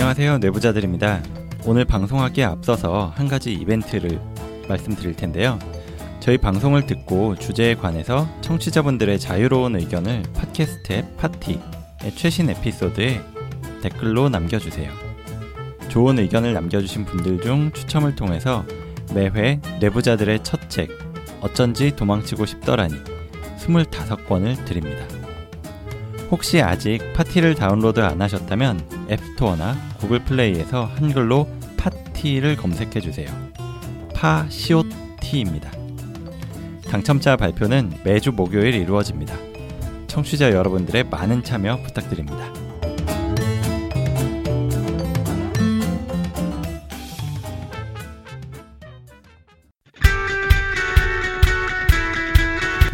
안녕하세요. 내부자들입니다. 오늘 방송하기에 앞서서 한 가지 이벤트를 말씀드릴 텐데요. 저희 방송을 듣고 주제에 관해서 청취자분들의 자유로운 의견을 팟캐스트 앱 파티의 최신 에피소드에 댓글로 남겨주세요. 좋은 의견을 남겨주신 분들 중 추첨을 통해서 매회 내부자들의 첫 책, 어쩐지 도망치고 싶더라니 25권을 드립니다. 혹시 아직 파티를 다운로드 안 하셨다면 앱스토어나 구글 플레이에서 한글로 파티를 검색해 주세요. 파시오티입니다. 당첨자 발표는 매주 목요일 이루어집니다. 청취자 여러분들의 많은 참여 부탁드립니다.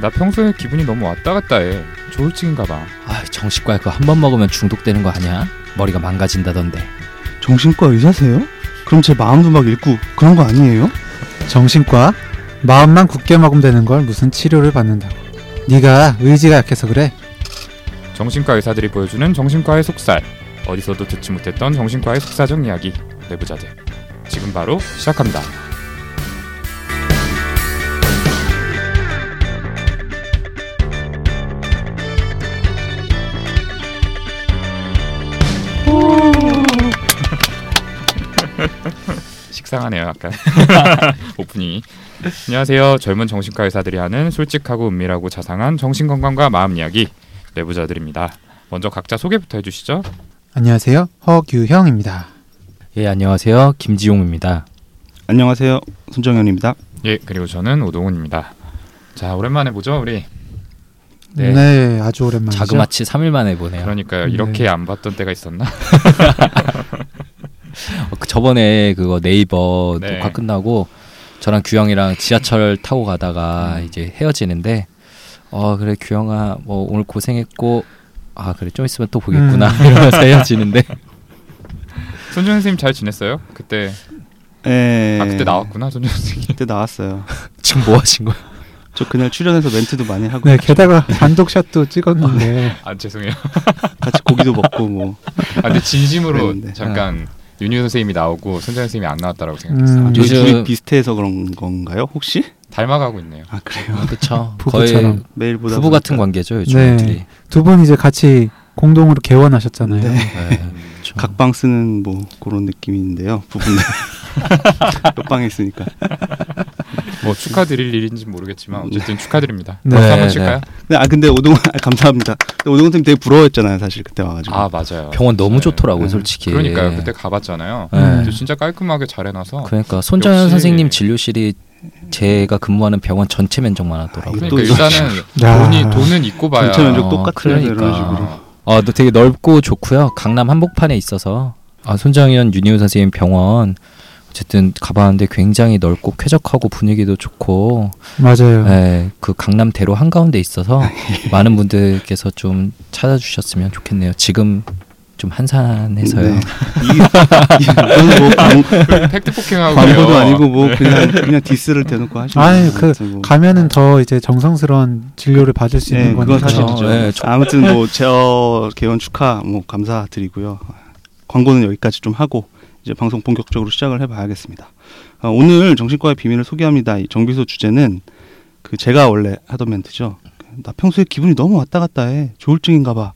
나 평소에 기분이 너무 왔다 갔다 해. 조울증인가 봐. 아, 정신과 그거 한번 먹으면 중독되는 거 아니야? 머리가 망가진다던데. 정신과 의사세요? 그럼 제 마음도 막 읽고 그런 거 아니에요? 정신과 마음만 굳게 먹으면 되는 걸 무슨 치료를 받는다고 네가 의지가 약해서 그래 정신과 의사들이 보여주는 정신과의 속살. 어디서도 듣지 못했던 정신과의 속사정 이야기. 내부자들. 지금 바로 시작합니다. 식상하네요, 약간 오프닝이. 안녕하세요. 젊은 정신과 의사들이 하는 솔직하고 은밀하고 자상한 정신 건강과 마음 이야기 내부자들입니다. 먼저 각자 소개부터 해주시죠. 안녕하세요 허규형입니다 예, 안녕하세요. 김지용입니다. 안녕하세요. 손정현입니다. 예, 그리고 저는 오동훈입니다. 자, 오랜만에 보죠, 우리. 네, 네. 아주 오랜만이죠 자그마치 3일 만에 보네요. 그러니까요. 네. 이렇게 안 봤던 때가 있었나? 어, 그 저번에 그거 네이버 네. 녹화 끝나고 저랑 규영이랑 지하철 타고 가다가 음. 이제 헤어지는데 어 그래 규영아 뭐 오늘 고생했고 아 그래 좀 있으면 또 보겠구나 음. 이러면서 헤어지는데 손준 선생님 잘 지냈어요? 그때 에... 아 그때 나왔구나 손준 선생님. 그때 나왔어요. 지금 뭐 하신 거야? 저 그날 출연해서 멘트도 많이 하고 네 게다가 단독샷도 찍었는데 아 죄송해요. 같이 고기도 먹고 뭐 아 근데 진심으로 그랬는데. 잠깐 윤유 선생님이 나오고 손준 선생님이 안 나왔다라고 생각했어요. 음, 저희 요즘- 둘이 비슷해서 그런 건가요? 혹시? 닮아가고 있네요. 아 그래요. 그쵸 부부처럼. 거의 매일 보다 부부 같은 보니까 관계죠 요즘 네. 둘이 두분 이제 같이 공동으로 개원하셨잖아요 네. 네. 각방 쓰는 뭐 그런 느낌인데요. 부분들 옆방에 있으니까. 뭐 축하드릴 일인지 모르겠지만 어쨌든 축하드립니다. 네, 한번 네. 칠까요? 네, 아 근데 오동 아, 감사합니다. 근데 오동 선생님 되게 부러워했잖아요. 사실 그때 와가지고. 아 맞아요. 병원 너무 네. 좋더라고 네. 솔직히 그러니까요. 그때 가봤잖아요. 네. 근데 진짜 깔끔하게 잘 해놔서. 그러니까 손정현 역시- 선생님 진료실이 제가 근무하는 병원 전체 면적만 하더라고요. 아, 그러니까 또 일단은 야. 돈이 돈은 있고 봐야. 전체 면적 어, 똑같아요. 그러니까. 식으로. 아, 너 되게 넓고 좋고요. 강남 한복판에 있어서 아, 손정현 윤희우 선생님 병원 어쨌든 가봤는데 굉장히 넓고 쾌적하고 분위기도 좋고 맞아요 네, 그 강남 대로 한 가운데 있어서 많은 분들께서 좀 찾아주셨으면 좋겠네요. 지금 좀 한산해서요. 네. 이, 이건 뭐 광, 팩트 폭행하고 광고도 아니고 뭐 그냥 그냥 디스를 대놓고 하시는. 그 같아요, 뭐. 가면은 더 이제 정성스러운 진료를 받을 수 네, 있는 거니까 사실- 사실이죠. 네, 저- 아무튼 뭐 저의 개원 축하 뭐 감사드리고요. 광고는 여기까지 좀 하고 이제 방송 본격적으로 시작을 해봐야겠습니다. 어, 오늘 정신과의 비밀을 소개합니다. 이 정비소 주제는 그 제가 원래 하던 멘트죠. 나 평소에 기분이 너무 왔다 갔다 해 조울증인가봐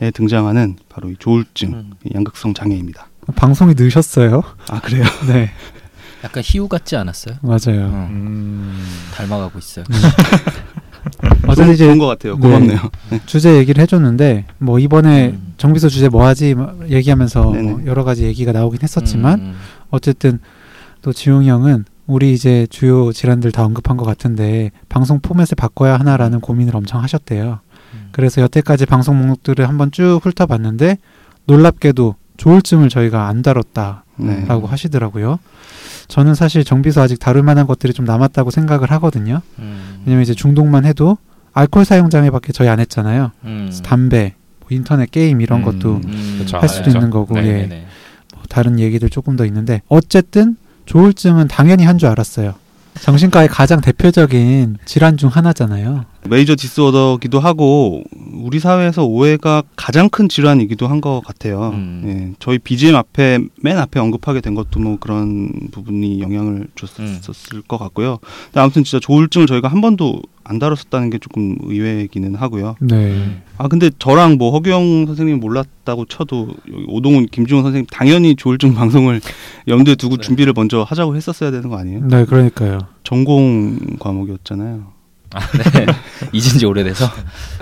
에 등장하는 바로 이 조울증 음. 이 양극성 장애입니다. 방송이 늦었어요 아 그래요? 네 약간 희우 같지 않았어요? 맞아요 어, 음. 닮아가고 있어요. 어제 좋은, 이제 좋은 것 같아요. 네. 고맙네요. 네. 주제 얘기를 해줬는데 뭐 이번에 음. 정비소 주제 뭐 하지 막 얘기하면서 네네. 뭐 여러 가지 얘기가 나오긴 했었지만 음, 어쨌든 또 지웅 형은 우리 이제 주요 질환들 다 언급한 것 같은데 방송 포맷을 바꿔야 하나라는 고민을 엄청 하셨대요. 음. 그래서 여태까지 방송 목록들을 한번 쭉 훑어봤는데 놀랍게도 조울증을 저희가 안 다뤘다라고 네. 하시더라고요. 저는 사실 정비소 아직 다룰 만한 것들이 좀 남았다고 생각을 하거든요. 음, 왜냐면 이제 중독만 해도 알코올 사용 장애밖에 저희 안 했잖아요. 음, 담배, 뭐 인터넷 게임 이런 음. 것도 음, 그쵸, 할 수도 알죠. 있는 거고 네, 예. 네네. 뭐 다른 얘기들 조금 더 있는데 어쨌든 조울증은 당연히 한 줄 알았어요. 정신과의 가장 대표적인 질환 중 하나잖아요. 메이저 디스오더기도 하고 우리 사회에서 오해가 가장 큰 질환이기도 한 것 같아요. 음. 예, 저희 BGM 앞에 맨 앞에 언급하게 된 것도 뭐 그런 부분이 영향을 줬었을 것 같고요. 근데 아무튼 진짜 조울증을 저희가 한 번도 안 다뤘었다는 게 조금 의외이기는 하고요. 네. 아 근데 저랑 뭐 허규영 선생님 몰랐다고 쳐도 여기 오동훈 김지훈 선생님 당연히 조울증 방송을 염두에 두고 네. 준비를 먼저 하자고 했었어야 되는 거 아니에요? 네, 그러니까요. 전공 과목이었잖아요. 네. 잊은 지 오래돼서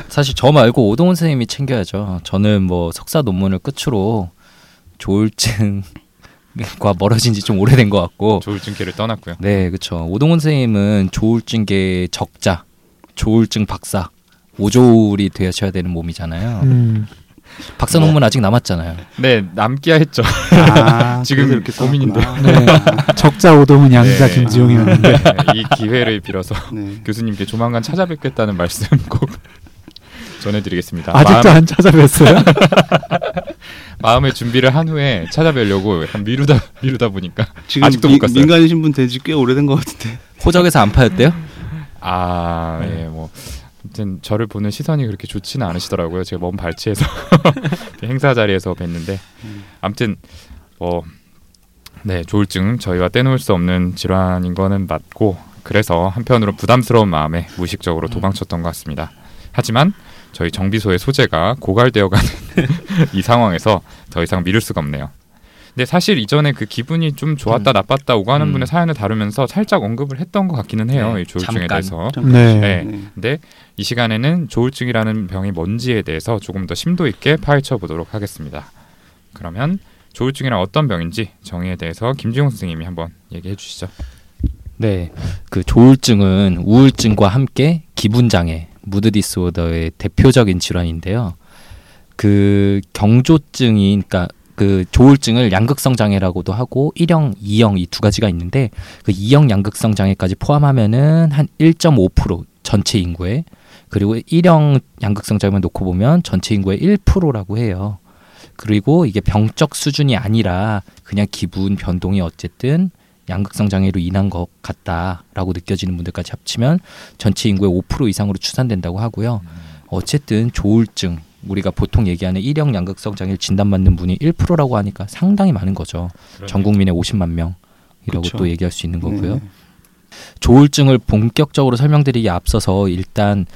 사실 저 말고 오동훈 선생님이 챙겨야죠. 저는 뭐 석사 논문을 끝으로 조울증과 멀어진 지 좀 오래된 것 같고 조울증계를 떠났고요. 네, 그렇죠. 오동훈 선생님은 조울증계 적자, 조울증 박사, 오조울이 되셔야 되는 몸이잖아요. 음. 박사 논문 아직 남았잖아요. 네, 남기야 했죠. 아, 지금 이렇게. 써놨구나. 네. 적자 오동은 양자 네. 김지용이었는데. 네, 이 기회를 빌어서 네. 교수님께 조만간 찾아뵙겠다는 말씀 꼭 전해드리겠습니다. 아직도 마음, 안 찾아뵀어요? 마음의 준비를 한 후에 찾아뵈려고 약간 미루다 미루다 보니까 지금 아직도 미- 못 갔어요. 민간이신 분 된지 꽤 오래된 것 같은데. 호적에서 안 파였대요? 아, 예, 뭐 아무튼 저를 보는 시선이 그렇게 좋지는 않으시더라고요. 제가 먼 발치에서 행사 자리에서 뵀는데 음. 아무튼 뭐 네, 조울증 저희와 떼놓을 수 없는 질환인 거는 맞고 그래서 한편으로 부담스러운 마음에 무의식적으로 도망쳤던 것 같습니다. 하지만 저희 정비소의 소재가 고갈되어가는 이 상황에서 더 이상 미룰 수가 없네요. 근데 사실 이전에 그 기분이 좀 좋았다 음. 나빴다 오가는 음. 분의 사연을 다루면서 살짝 언급을 했던 것 같기는 해요. 네, 이 조울증에 잠깐. 대해서. 네. 네. 네. 근데 이 시간에는 조울증이라는 병이 뭔지에 대해서 조금 더 심도 있게 파헤쳐 보도록 하겠습니다. 그러면 조울증이란 어떤 병인지 정의에 대해서 김지용 선생님이 한번 얘기해 주시죠. 네, 그 조울증은 우울증과 함께 기분 장애, 무드 디스오더의 대표적인 질환인데요. 그 경조증이 그러니까 그 조울증을 양극성 장애라고도 하고 1형, 2형 이 두 가지가 있는데 그 2형 양극성 장애까지 포함하면은 한 1.5% 전체 인구에 그리고 1형 양극성 장애만 놓고 보면 전체 인구의 1%라고 해요. 그리고 이게 병적 수준이 아니라 그냥 기분 변동이 어쨌든 양극성 장애로 인한 것 같다라고 느껴지는 분들까지 합치면 전체 인구의 5% 이상으로 추산된다고 하고요. 어쨌든 조울증 우리가 보통 얘기하는 1형 양극성 장애를 진단받는 분이 1%라고 하니까 상당히 많은 거죠. 전 국민의 50만 명이라고 그쵸. 또 얘기할 수 있는 거고요. 네. 조울증을 본격적으로 설명드리기 앞서서 일단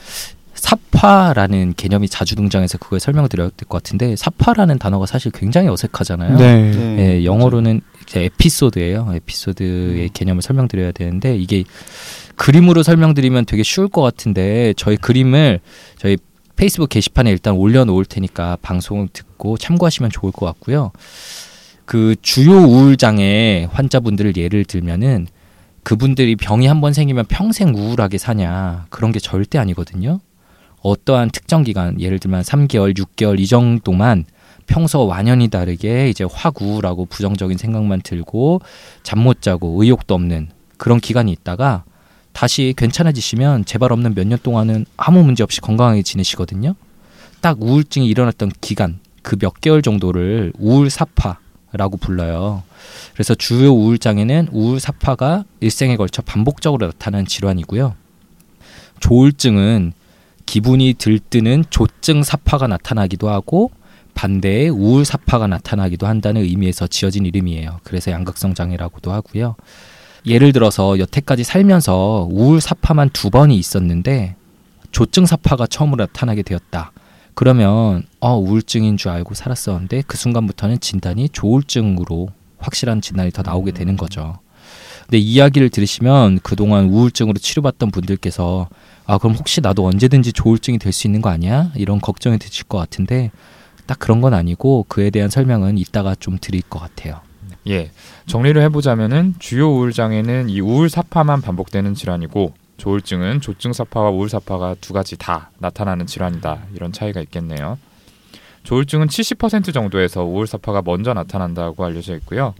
사파라는 개념이 자주 등장해서 그걸 설명을 드려야 될 것 같은데 사파라는 단어가 사실 굉장히 어색하잖아요. 네. 네. 예, 영어로는 이제 에피소드예요. 에피소드의 개념을 설명드려야 되는데 이게 그림으로 설명드리면 되게 쉬울 것 같은데 저희 그림을 저희 페이스북 게시판에 일단 올려놓을 테니까 방송을 듣고 참고하시면 좋을 것 같고요. 그 주요 우울장애 환자분들을 예를 들면은 그분들이 병이 한 번 생기면 평생 우울하게 사냐 그런 게 절대 아니거든요. 어떠한 특정 기간 예를 들면 3개월, 6개월 이 정도만 평소 완연히 다르게 이제 확 우울하고 부정적인 생각만 들고 잠 못 자고 의욕도 없는 그런 기간이 있다가 다시 괜찮아지시면 재발 없는 몇 년 동안은 아무 문제 없이 건강하게 지내시거든요. 딱 우울증이 일어났던 기간 그 몇 개월 정도를 우울 사파라고 불러요. 그래서 주요 우울 장애는 우울 사파가 일생에 걸쳐 반복적으로 나타나는 질환이고요. 조울증은 기분이 들뜨는 조증 사파가 나타나기도 하고 반대의 우울 사파가 나타나기도 한다는 의미에서 지어진 이름이에요. 그래서 양극성 장애라고도 하고요. 예를 들어서 여태까지 살면서 우울 사파만 두 번이 있었는데 조증 사파가 처음으로 나타나게 되었다. 그러면 어 우울증인 줄 알고 살았었는데 그 순간부터는 진단이 조울증으로 확실한 진단이 더 나오게 되는 거죠. 근데 이야기를 들으시면 그동안 우울증으로 치료받던 분들께서 아 그럼 혹시 나도 언제든지 조울증이 될 수 있는 거 아니야? 이런 걱정이 드실 것 같은데 딱 그런 건 아니고 그에 대한 설명은 이따가 좀 드릴 것 같아요. 예, 정리를 해보자면은 주요 우울 장애는 이 우울 사파만 반복되는 질환이고 조울증은 조증 사파와 우울 사파가 두 가지 다 나타나는 질환이다 이런 차이가 있겠네요. 조울증은 70% 정도에서 우울 사파가 먼저 나타난다고 알려져 있고요.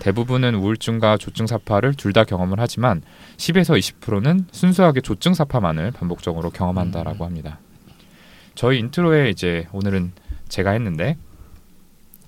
대부분은 우울증과 조증 사파를 둘 다 경험을 하지만 10에서 20%는 순수하게 조증 사파만을 반복적으로 경험한다라고 합니다. 저희 인트로에 이제 오늘은 제가 했는데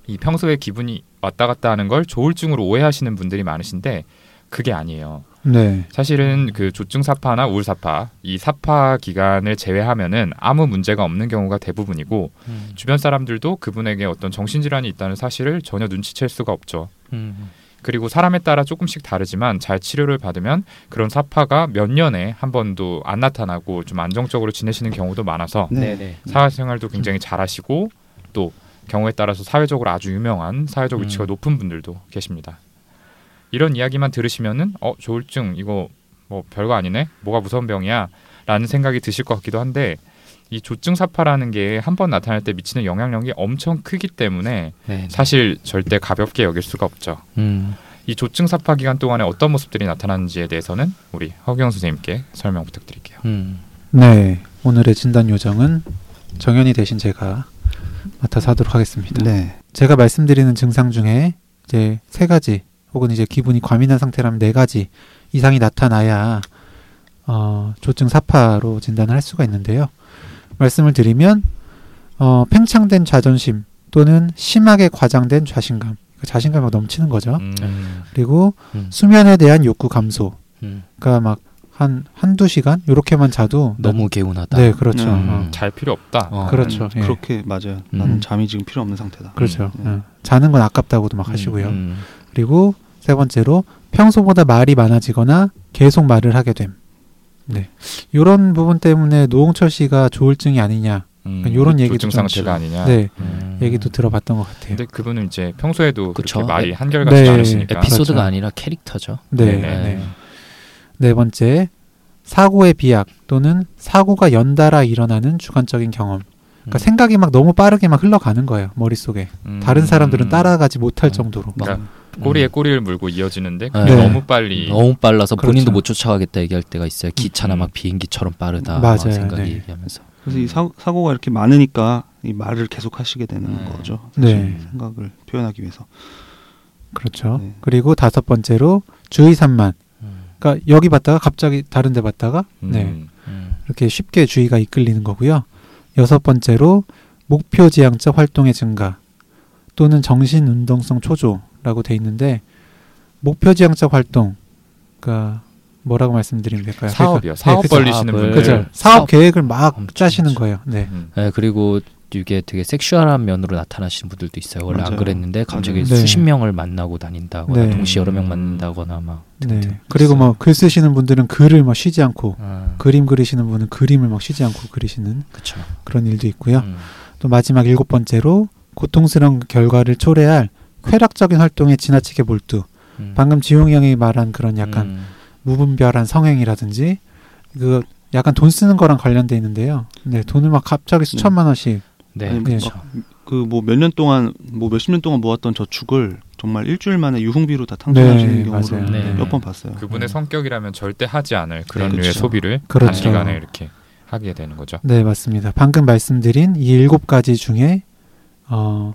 이 평소에 기분이 왔다 갔다 하는 걸 조울증으로 오해하시는 분들이 많으신데 그게 아니에요. 네. 사실은 그 조증 삽화나 우울 삽화 이 삽화 기간을 제외하면은 아무 문제가 없는 경우가 대부분이고 음. 주변 사람들도 그분에게 어떤 정신 질환이 있다는 사실을 전혀 눈치챌 수가 없죠. 음. 그리고 사람에 따라 조금씩 다르지만 잘 치료를 받으면 그런 삽화가 몇 년에 한 번도 안 나타나고 좀 안정적으로 지내시는 경우도 많아서 네. 네네. 사회생활도 굉장히 잘하시고 또 경우에 따라서 사회적으로 아주 유명한 사회적 위치가 음. 높은 분들도 계십니다. 이런 이야기만 들으시면은 어 조울증 이거 뭐 별거 아니네 뭐가 무서운 병이야라는 생각이 드실 것 같기도 한데 이 조증 사파라는 게 한 번 나타날 때 미치는 영향력이 엄청 크기 때문에 네. 사실 절대 가볍게 여길 수가 없죠. 음. 이 조증 사파 기간 동안에 어떤 모습들이 나타나는지에 대해서는 우리 허경 선생님께 설명 부탁드릴게요. 음. 네. 오늘의 진단 요정은 정연이 대신 제가 맡아서 하도록 하겠습니다. 네. 제가 말씀드리는 증상 중에 이제 세 가지 혹은 이제 기분이 과민한 상태라면 네 가지 이상이 나타나야 어, 조증 사파로 진단을 할 수가 있는데요. 말씀을 드리면 어, 팽창된 자존심 또는 심하게 과장된 자신감, 그 자신감이 넘치는 거죠. 음, 그리고 음. 수면에 대한 욕구 감소, 음. 그러니까 막 한 한두 시간 요렇게만 자도 너무 개운하다. 네 그렇죠. 음. 어. 잘 필요 없다. 어. 그렇죠. 예. 그렇게 맞아요. 음. 나는 잠이 지금 필요 없는 상태다. 그렇죠. 음. 어. 자는 건 아깝다고도 막 하시고요. 음. 그리고 세 번째로 평소보다 말이 많아지거나 계속 말을 하게 됨. 네. 이런 부분 때문에 노홍철 씨가 조울증이 아니냐. 음, 요런 얘기도 조증 좀 상태가 아니냐. 네. 음. 얘기도 들어봤던 것 같아요. 근데 그분은 이제 평소에도 그쵸. 그렇게 말이 에- 한결같지 네. 않으시니까. 에피소드가 그렇죠. 아니라 캐릭터죠. 네. 네. 네. 네 번째. 사고의 비약 또는 사고가 연달아 일어나는 주관적인 경험. 그러니까 음. 생각이 막 너무 빠르게 막 흘러가는 거예요. 머릿속에. 음, 다른 사람들은 따라가지 못할 음. 정도로. 그러니까 꼬리에 꼬리를 물고 이어지는데 그게 네. 너무 빨리. 너무 빨라서 본인도 그렇죠. 못 쫓아가겠다 얘기할 때가 있어요. 기차나 음. 막 비행기처럼 빠르다. 맞아요. 막 생각이 네. 얘기하면서. 그래서 이 사, 사고가 이렇게 많으니까 이 말을 계속 하시게 되는 음. 거죠. 네. 사실 생각을 표현하기 위해서. 그렇죠. 네. 그리고 다섯 번째로 주의 산만. 음. 그러니까 여기 봤다가 갑자기 다른 데 봤다가 음, 네. 음. 이렇게 쉽게 주의가 이끌리는 거고요. 여섯 번째로 목표 지향적 활동의 증가 또는 정신 운동성 초조라고 돼 있는데 목표 지향적 활동 그러니까 뭐라고 말씀드리면 될까요? 사업이요. 그러니까- 사업 네. 벌리시는 분들. 그죠. 네. 사업, 사업 계획을 막 엄청 짜시는. 거예요. 네. 음. 네, 그리고 이게 되게 섹슈얼한 면으로 나타나시는 분들도 있어요. 원래 안 맞아요. 그랬는데 갑자기. 네. 수십 명을 만나고 다닌다거나 네. 동시에 여러 명 만난다거나 막. 네. 등등 그리고. 뭐글 쓰시는 분들은 글을 막 쉬지 않고 아, 그림 그리시는 분은 그림을 막 쉬지 않고 그리시는 그쵸. 그런 일도 있고요. 음. 또 마지막 일곱 번째로 고통스러운 결과를 초래할 쾌락적인 활동에 지나치게 몰두. 음. 방금 지용이 형이 말한 그런 약간 음. 무분별한 성행이라든지 그 약간 돈 쓰는 거랑 관련돼 있는데요. 네, 돈을 막 갑자기 수천만 원씩. 네, 아니, 그렇죠. 그뭐 몇 년 동안 뭐 몇십 년 동안 모았던 저축을 정말 일주일 만에 유흥비로 다 탕진하시는 네, 경우를. 네. 몇번 봤어요. 그분의 음. 성격이라면 절대 하지 않을 그런 네, 류의 그렇죠. 소비를 그렇죠. 단시간에 이렇게 하게 되는 거죠. 네, 맞습니다. 방금 말씀드린 이 일곱 가지 중에 어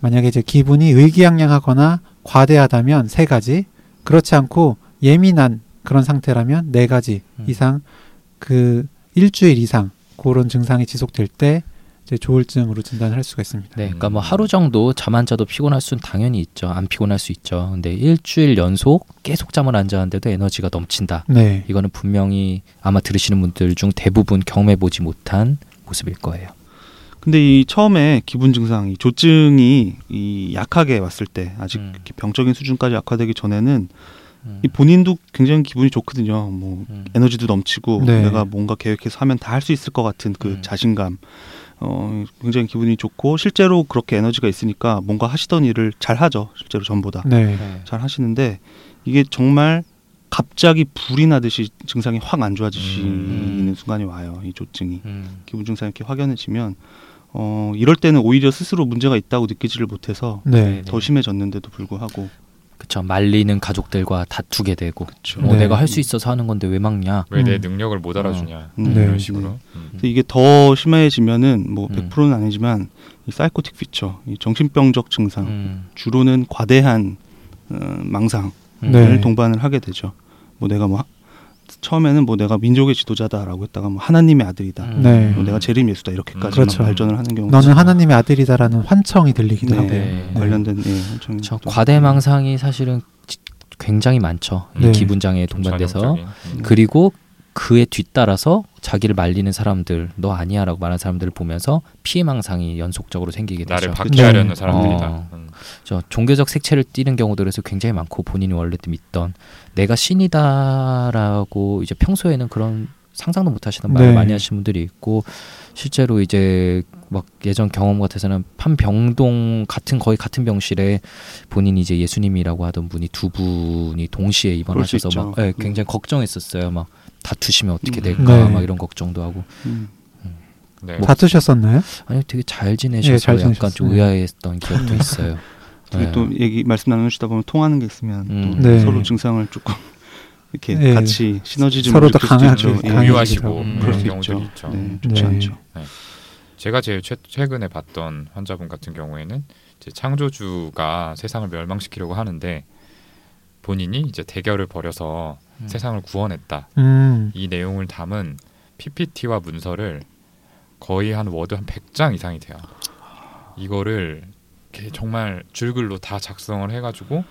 만약에 이제 기분이 의기양양하거나 과대하다면 세 가지, 그렇지 않고 예민한 그런 상태라면 네 가지 음. 이상 그 일주일 이상 그런 증상이 지속될 때 이제 조울증으로 진단을 할 수가 있습니다. 네, 그러니까 뭐 하루 정도 잠 안 자도 피곤할 수는 당연히 있죠. 안 피곤할 수 있죠. 근데 일주일 연속 계속 잠을 안 자는데도 에너지가 넘친다. 네. 이거는 분명히 아마 들으시는 분들 중 대부분 경험해 보지 못한 모습일 거예요. 근데 이 처음에 기분 증상, 이 조증이 이 약하게 왔을 때 아직 음. 병적인 수준까지 악화되기 전에는 음. 이 본인도 굉장히 기분이 좋거든요. 뭐 음. 에너지도 넘치고 네. 내가 뭔가 계획해서 하면 다 할 수 있을 것 같은 그 음. 자신감. 어 굉장히 기분이 좋고 실제로 그렇게 에너지가 있으니까 뭔가 하시던 일을 잘 하죠. 실제로 전보다 네. 잘 하시는데 이게 정말 갑자기 불이 나듯이 증상이 확 안 좋아지시는 음. 순간이 와요. 이 조증이 음. 기분 증상이 이렇게 확연해지면 어 이럴 때는 오히려 스스로 문제가 있다고 느끼지를 못해서 네. 더 심해졌는데도 불구하고 그쵸 말리는 가족들과 다투게 되고 그렇죠. 어, 네. 내가 할 수 있어서 하는 건데 왜 막냐 왜내 음. 능력을 못 알아주냐 음. 네. 이런 식으로. 네. 음. 이게 더 심해지면은 뭐 음. 100%는 아니지만 이 사이코틱 피처, 이 정신병적 증상, 음. 주로는 과대한 어, 망상을 네. 동반을 하게 되죠. 뭐 내가 뭐 하- 처음에는 뭐 내가 민족의 지도자다라고 했다가 뭐 하나님의 아들이다, 음. 네. 뭐 내가 재림 예수다 이렇게까지 그렇죠. 막 발전을 하는 경우 너는 하나님의 아들이다라는 환청이 들리기도 네. 하고요. 네. 관련된 예, 또- 과대망상이 사실은 지- 굉장히 많죠. 이 네. 기분 장애에 동반돼서. 음. 그리고 그에 뒤따라서 자기를 말리는 사람들, 너 아니야라고 말하는 사람들을 보면서 피해망상이 연속적으로 생기게 되죠. 나를 박해하려는 네. 사람들이다. 어. 음. 저 종교적 색채를 띠는 경우들에서 굉장히 많고 본인이 원래도 믿던 내가 신이다라고 이제 평소에는 그런 상상도 못 하시는 말을 네. 많이 하시는 분들이 있고 실제로 이제 막 예전 경험 같아서는 판병동 같은 거의 같은 병실에 본인이 이제 예수님이라고 하던 분이 두 분이 동시에 입원하셔서. 막 예, 음. 굉장히 걱정했었어요. 막 다투시면 어떻게 음. 될까 네. 막 이런 걱정도 하고 음. 네. 뭐 다투셨었나요? 아니 되게 잘 지내셔서 예, 잘 약간. 좀 의아했던 기억도 있어요. 네. 또 얘기 말씀 나누시다 보면 통하는 게 있으면 음. 또 네. 서로 증상을 조금 이렇게 예. 같이 시너지즘을 서로 더 강하게, 있죠. 예. 공유하시고 음. 그런 수 경우들이 있죠. 네, 좋지 네. 않죠. 제가 제일 최, 최근에 봤던 환자분 같은 경우에는 이제 창조주가 세상을 멸망시키려고 하는데 본인이 이제 대결을 벌여서 음. 세상을 구원했다. 음. 이 내용을 담은 PPT와 문서를 거의 한 워드 한 100장 이상이 돼요. 이거를 정말 줄글로 다 작성을 해가지고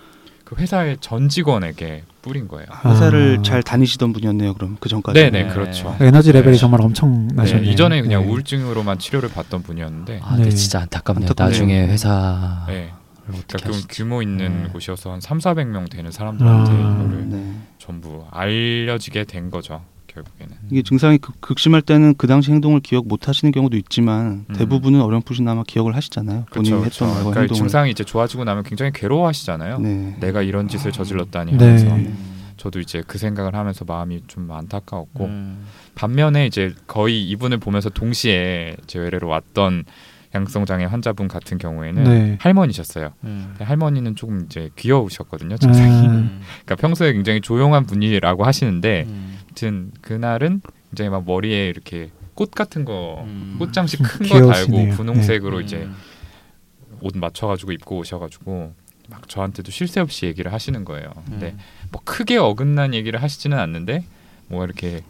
그 회사의 전 직원에게 뿌린 거예요. 회사를 아. 잘 다니시던 분이었네요. 그럼 그 전까지. 네네 네. 그렇죠. 에너지 레벨이 네. 정말 엄청나셨네요. 네, 이전에 그냥 네. 우울증으로만 치료를 받던 분이었는데 아, 근데 네. 진짜 안타깝네요. 안타깝네요. 나중에 회사 네, 그러니까 좀. 규모 있는 네. 곳이어서 한 3, 400명 되는 사람들한테 아. 이거를 네. 전부 알려지게 된 거죠. 결국에는. 이게 증상이 극, 극심할 때는 그 당시 행동을 기억 못 하시는 경우도 있지만 음. 대부분은 어렴풋이나마 기억을 하시잖아요. 본인이 그렇죠. 했던 말과 그러니까 행동을. 증상이 이제 좋아지고 나면 굉장히 괴로워하시잖아요. 네. 내가 이런 짓을 저질렀다니 네. 하면서 음. 저도 이제 그 생각을 하면서 마음이 좀 안타까웠고 음. 반면에 이제 거의 이분을 보면서 동시에 제 외래로 왔던 양성 장애 환자분 같은 경우에는 네. 할머니셨어요. 음. 할머니는 조금 이제 귀여우셨거든요. 증상이. 음. 그러니까 평소에 굉장히 조용한 분이라고 하시는데 음. 아무튼 그날은 굉장히 막 머리에 이렇게 꽃 같은 거 음. 꽃장식 큰거 달고. 분홍색으로 음. 이제 옷 맞춰가지고 입고 오셔가지고 막 저한테도 쉴 새 없이 얘기를 하시는 거예요. 근데 음. 뭐 크게 어긋난 얘기를 하시지는 않는데 뭐 이렇게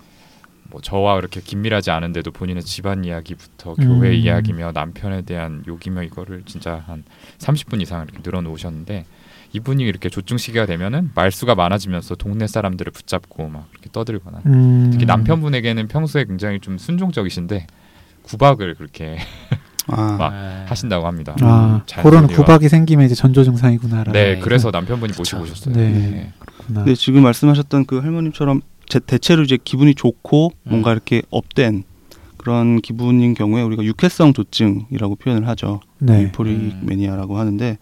뭐 저와 그렇게 긴밀하지 않은데도 본인의 집안 이야기부터 교회 음. 이야기며 남편에 대한 욕이며 이거를 진짜 한 30분 이상 이렇게 늘어놓으셨는데 이분이 이렇게 조증 시기가 되면은 말수가 많아지면서 동네 사람들을 붙잡고 막 이렇게 떠들거나 음. 특히 남편분에게는 평소에 굉장히 좀 순종적이신데 구박을 그렇게 아, 막 네. 하신다고 합니다. 아, 잔소리와. 그런 구박이 생기면 이제 전조 증상이구나라는. 네, 네. 그래서 남편분이 그쵸. 모시고 오셨어요. 네. 네. 그렇구나. 근데 지금 말씀하셨던 그 할머님처럼 제, 대체로 이제 기분이 좋고 음. 뭔가 이렇게 up된 그런 기분인 경우에 우리가 유쾌성 조증이라고 표현을 하죠. 네. euphoric 음. mania라고 하는데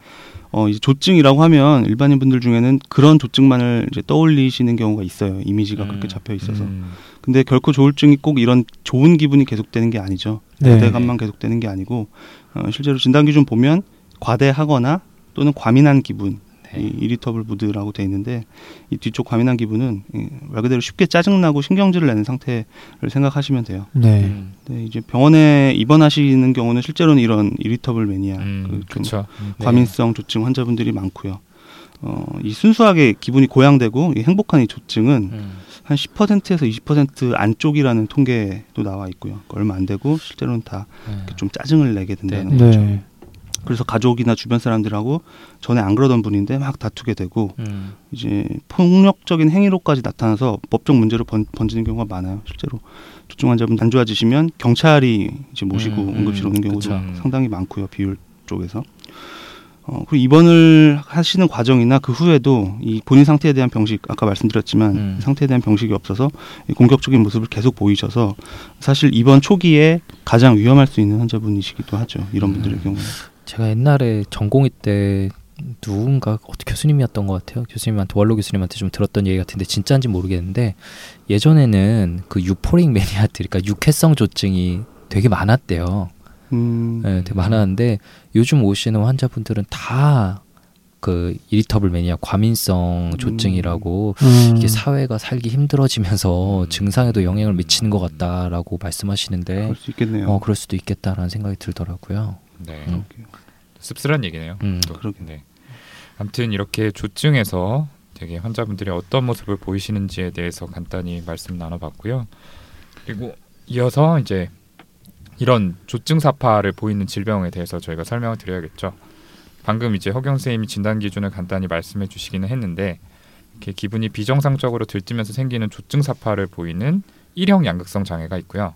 어 이제 조증이라고 하면 일반인 분들 중에는 그런 조증만을 이제 떠올리시는 경우가 있어요. 이미지가 음. 그렇게 잡혀 있어서. 음. 근데 결코 조울증이 꼭 이런 좋은 기분이 계속되는 게 아니죠. 네. 과대감만 계속되는 게 아니고 어, 실제로 진단 기준 보면 과대하거나 또는 과민한 기분 네. 이 이리터블 무드라고 돼 있는데 이 뒤쪽 과민한 기분은 이, 말 그대로 쉽게 짜증나고 신경질을 내는 상태를 생각하시면 돼요. 네. 음. 네, 이제 병원에 입원하시는 경우는 실제로는 이런 이리터블 매니아, 음, 그좀 그렇죠. 네. 과민성 조증 환자분들이 많고요. 어, 이 순수하게 기분이 고양되고 이 행복한 이 조증은 음. 한 10%에서 20% 안쪽이라는 통계도 나와 있고요. 얼마 안 되고 실제로는 다 네. 좀 짜증을 내게 된다는 네. 거죠. 네. 그래서 가족이나 주변 사람들하고 전에 안 그러던 분인데 막 다투게 되고 음. 이제 폭력적인 행위로까지 나타나서 법적 문제로 번, 번지는 경우가 많아요. 실제로 조증 환자분 안 좋아지시면 경찰이 이제 모시고 음, 응급실 음, 오는 경우도 그쵸. 상당히 많고요. 비율 쪽에서. 어, 그리고 입원을 하시는 과정이나 그 후에도 이 본인 상태에 대한 병식 아까 말씀드렸지만 음. 상태에 대한 병식이 없어서 이 공격적인 모습을 계속 보이셔서 사실 입원 초기에 가장 위험할 수 있는 환자분이시기도 하죠. 이런 분들의 음. 경우는. 제가 옛날에 전공의 때 누군가 어떻게 교수님이었던 것 같아요. 교수님한테 원로 교수님한테 좀 들었던 얘기 같은데 진짜인지 모르겠는데 예전에는 그 유포릭 매니아들, 그러니까 육해성 조증이 되게 많았대요. 음, 네, 되게 많았는데 요즘 오시는 환자분들은 다 그 이리터블 매니아 과민성 조증이라고 음. 이게 사회가 살기 힘들어지면서 음. 증상에도 영향을 미치는 것 같다라고 말씀하시는데 그럴 수 있겠네요. 어 그럴 수도 있겠다라는 생각이 들더라고요. 네. 음. 씁쓸한 얘기네요. 음. 또. 그러게. 네. 아무튼 이렇게 조증에서 되게 환자분들이 어떤 모습을 보이시는지에 대해서 간단히 말씀 나눠봤고요. 그리고 이어서 이제 이런 조증 사파를 보이는 질병에 대해서 저희가 설명을 드려야겠죠. 방금 이제 허경 선생님이 진단 기준을 간단히 말씀해 주시기는 했는데 이렇게 기분이 비정상적으로 들뜨면서 생기는 조증 사파를 보이는 일형 양극성 장애가 있고요.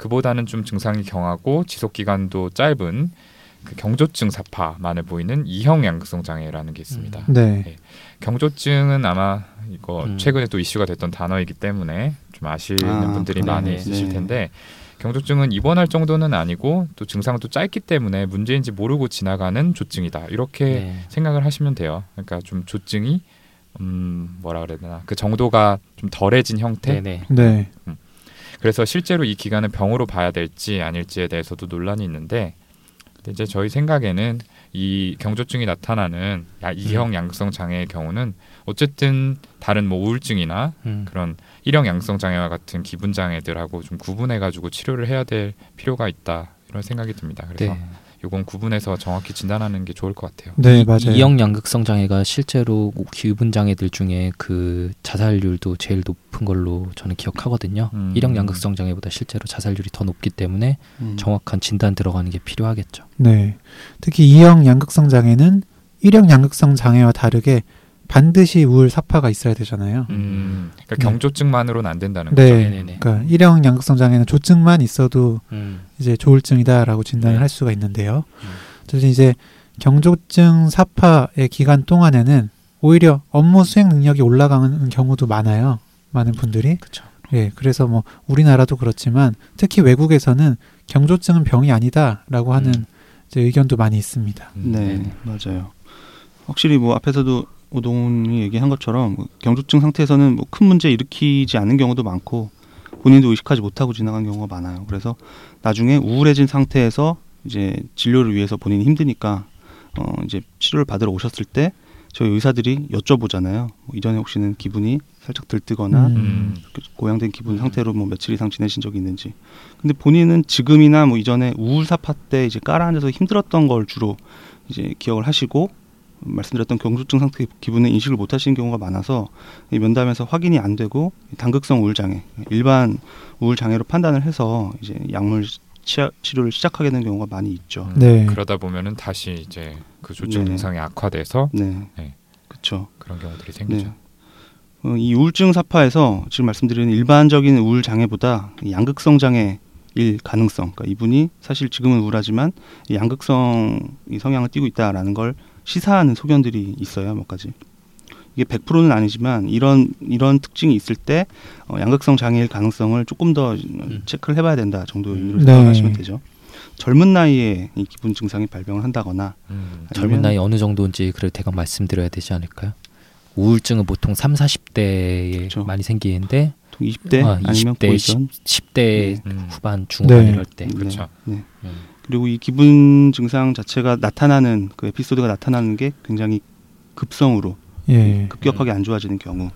그보다는 좀 증상이 경하고 지속 기간도 짧은 그 경조증 사파만을 보이는 이형 양극성 장애라는 게 있습니다. 네. 경조증은 아마 이거 음. 최근에 또 이슈가 됐던 단어이기 때문에 좀 아시는 아, 분들이 그래요? 많이 네. 있으실 네. 텐데 경조증은 입원할 정도는 아니고 또 증상도 짧기 때문에 문제인지 모르고 지나가는 조증이다 이렇게 네. 생각을 하시면 돼요. 그러니까 좀 조증이 음 뭐라 그래야 되나 그 정도가 좀 덜해진 형태. 네네. 네. 그래서 실제로 이 기간을 병으로 봐야 될지 아닐지에 대해서도 논란이 있는데 이제 저희 생각에는 이 경조증이 나타나는 야- 이형 양극성 장애의 경우는 어쨌든 다른 뭐 우울증이나 음. 그런 일형 양극성 장애와 같은 기분 장애들하고 좀 구분해 가지고 치료를 해야 될 필요가 있다 이런 생각이 듭니다. 그래서 네. 이건 구분해서 정확히 진단하는 게 좋을 것 같아요. 네, 이- 맞아요. 이형 양극성 장애가 실제로 기분 장애들 중에 그 자살률도 제일 높은 걸로 저는 기억하거든요. 음. 일형 양극성 장애보다 실제로 자살률이 더 높기 때문에 음. 정확한 진단 들어가는 게 필요하겠죠. 네. 특히 이형 양극성 장애는 일형 양극성 장애와 다르게 반드시 우울 사파가 있어야 되잖아요. 음, 그러니까 네. 경조증만으로는 안 된다는 네. 거죠. 네네네. 그러니까 일형 양극성 장애는 조증만 있어도 음. 이제 조울증이다라고 진단을 네. 할 수가 있는데요. 음. 그래서 이제 경조증 사파의 기간 동안에는 오히려 업무 수행 능력이 올라가는 경우도 많아요. 많은 분들이. 그렇죠. 예, 그래서 뭐 우리나라도 그렇지만 특히 외국에서는 경조증은 병이 아니다라고 하는 음. 이제 의견도 많이 있습니다. 음, 네, 네네. 맞아요. 확실히 뭐 앞에서도 오동훈이 얘기한 것처럼 뭐 경조증 상태에서는 뭐 큰 문제 일으키지 않는 경우도 많고 본인도 의식하지 못하고 지나간 경우가 많아요. 그래서 나중에 우울해진 상태에서 이제 진료를 위해서 본인이 힘드니까 어 이제 치료를 받으러 오셨을 때 저희 의사들이 여쭤보잖아요. 뭐 이전에 혹시는 기분이 살짝 들뜨거나 음. 음. 그 고양된 기분 상태로 뭐 며칠 이상 지내신 적이 있는지. 근데 본인은 지금이나 뭐 이전에 우울 사파 때 이제 깔아앉아서 힘들었던 걸 주로 이제 기억을 하시고 말씀드렸던 경조증 상태 기분을 인식을 못 하시는 경우가 많아서 이 면담에서 확인이 안 되고 단극성 우울 장애, 일반 우울 장애로 판단을 해서 이제 약물 치아, 치료를 시작하게 되는 경우가 많이 있죠. 음, 네. 그러다 보면은 다시 이제 그 조증 네. 증상이 악화돼서 네, 네. 그렇죠. 그런 경우들이 생기죠. 네. 어, 이 우울증 사파에서 지금 말씀드리는 일반적인 우울 장애보다 이 양극성 장애 일 가능성, 그러니까 이분이 사실 지금은 우울하지만 이 양극성 이 성향을 띠고 있다라는 걸 시사하는 소견들이 있어요, 몇 가지. 이게 100%는 아니지만 이런 이런 특징이 있을 때 어, 양극성 장애일 가능성을 조금 더 체크를 해봐야 된다 정도 의미로 네. 생각하시면 되죠. 젊은 나이에 이 기분 증상이 발병을 한다거나 음. 젊은 아니면- 나이 어느 정도인지 그래도 대강 말씀드려야 되지 않을까요? 우울증은 보통 3, 40대에 그렇죠. 많이 생기는데 보통 20대 아, 아니면 20대, 고이전 10, 대 음. 후반, 중후반 네. 이럴 때. 네, 그렇죠. 네. 음. 그리고 이 기분 증상 자체가 나타나는 그 에피소드가 나타나는 게 굉장히 급성으로 예. 급격하게 안 좋아지는 경우